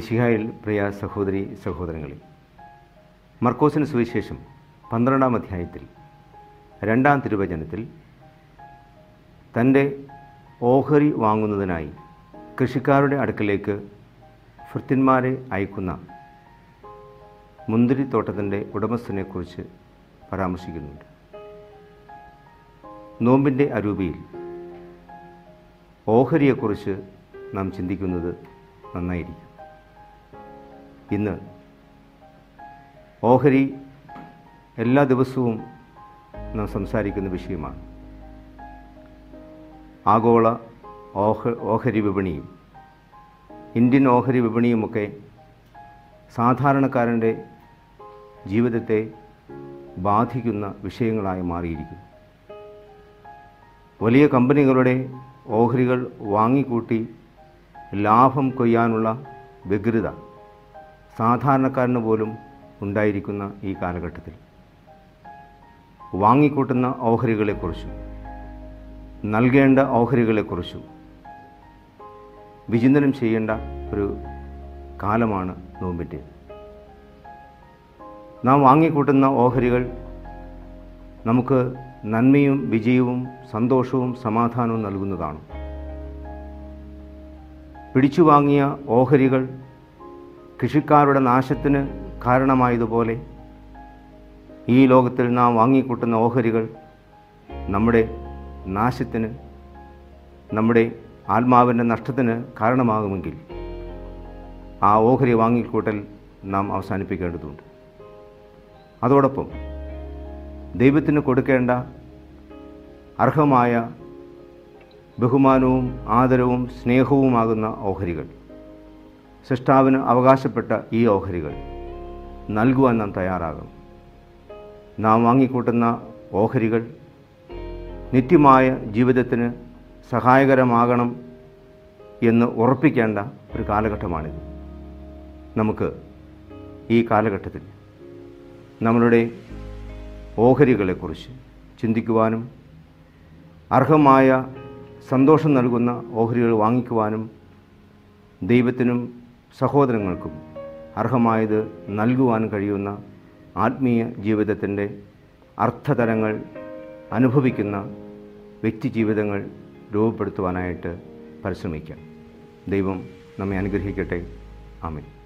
മിശിഹായിൽ പ്രിയ സഹോദരി സഹോദരങ്ങളെ മർക്കോസിന് സുവിശേഷം പന്ത്രണ്ടാം അധ്യായത്തിൽ രണ്ടാം തിരുവചനത്തിൽ തന്റെ ഓഹരി വാങ്ങുന്നതിനായി കൃഷിക്കാരുടെ അടുക്കലേക്ക് ഭൃത്യന്മാരെ അയക്കുന്ന മുന്തിരിത്തോട്ടത്തിന്റെ ഉടമസ്ഥനെക്കുറിച്ച് പരാമർശിക്കുന്നുണ്ട്. നോമ്പിന്റെ അരൂപിയിൽ ഓഹരിയെക്കുറിച്ച് നാം ചിന്തിക്കുന്നത് നന്നായിരിക്കും. ഇന്ന്. ഓഹരി എല്ലാ ദിവസവും നാം സംസാരിക്കുന്ന വിഷയമാണ്. ആഗോള ഓഹ ഓഹരി വിപണിയും ഇന്ത്യൻ ഓഹരി വിപണിയുമൊക്കെ സാധാരണക്കാരന്റെ ജീവിതത്തെ ബാധിക്കുന്ന വിഷയങ്ങളായി മാറിയിരിക്കുന്നു. വലിയ കമ്പനികളുടെ ഓഹരികൾ വാങ്ങിക്കൂട്ടി ലാഭം കൊയ്യാനുള്ള വ്യഗ്രത സാധാരണക്കാരന് പോലും ഉണ്ടായിരിക്കുന്ന ഈ കാലഘട്ടത്തിൽ വാങ്ങിക്കൂട്ടുന്ന ഓഹരികളെക്കുറിച്ചും നൽകേണ്ട ഓഹരികളെക്കുറിച്ചും വിചിന്തനം ചെയ്യേണ്ട ഒരു കാലമാണ് നോമ്പിന്റെ. നാം വാങ്ങിക്കൂട്ടുന്ന ഓഹരികൾ നമുക്ക് നന്മയും വിജയവും സന്തോഷവും സമാധാനവും നൽകുന്നതാണ്. പിടിച്ചു വാങ്ങിയ ഓഹരികൾ കൃഷിക്കാരുടെ നാശത്തിന് കാരണമായതുപോലെ ഈ ലോകത്തിൽ നാം വാങ്ങിക്കൂട്ടുന്ന ഓഹരികൾ നമ്മുടെ നാശത്തിന് നമ്മുടെ ആത്മാവിന്റെ നഷ്ടത്തിന് കാരണമാകുമെങ്കിൽ ആ ഓഹരി വാങ്ങിക്കൂട്ടൽ നാം അവസാനിപ്പിക്കേണ്ടതുണ്ട്. അതോടൊപ്പം ദൈവത്തിന് കൊടുക്കേണ്ട അർഹമായ ബഹുമാനവും ആദരവും സ്നേഹവുമാകുന്ന ഓഹരികൾ സൃഷ്ടാവിന് അവകാശപ്പെട്ട ഈ ഓഹരികൾ നൽകുവാൻ നാം തയ്യാറാകണം നാം വാങ്ങിക്കൂട്ടുന്ന ഓഹരികൾ നിത്യമായ ജീവിതത്തിന് സഹായകരമാകണം എന്ന് ഉറപ്പിക്കേണ്ട ഒരു കാലഘട്ടമാണിത്. നമുക്ക് ഈ കാലഘട്ടത്തിൽ നമ്മളുടെ ഓഹരികളെക്കുറിച്ച് ചിന്തിക്കുവാനും അർഹമായ സന്തോഷം നൽകുന്ന ഓഹരികൾ വാങ്ങിക്കുവാനും ദൈവത്തിനും സഹോദരങ്ങൾക്കും അർഹമായത് നൽകുവാൻ കഴിയുന്ന ആത്മീയ ജീവിതത്തിന്റെ അർത്ഥതരങ്ങൾ അനുഭവിക്കുന്ന വ്യക്തിജീവിതങ്ങൾ രൂപപ്പെടുത്തുവാനായിട്ട് പരിശ്രമിക്കാം. ദൈവം നമ്മെ അനുഗ്രഹിക്കട്ടെ. ആമേൻ.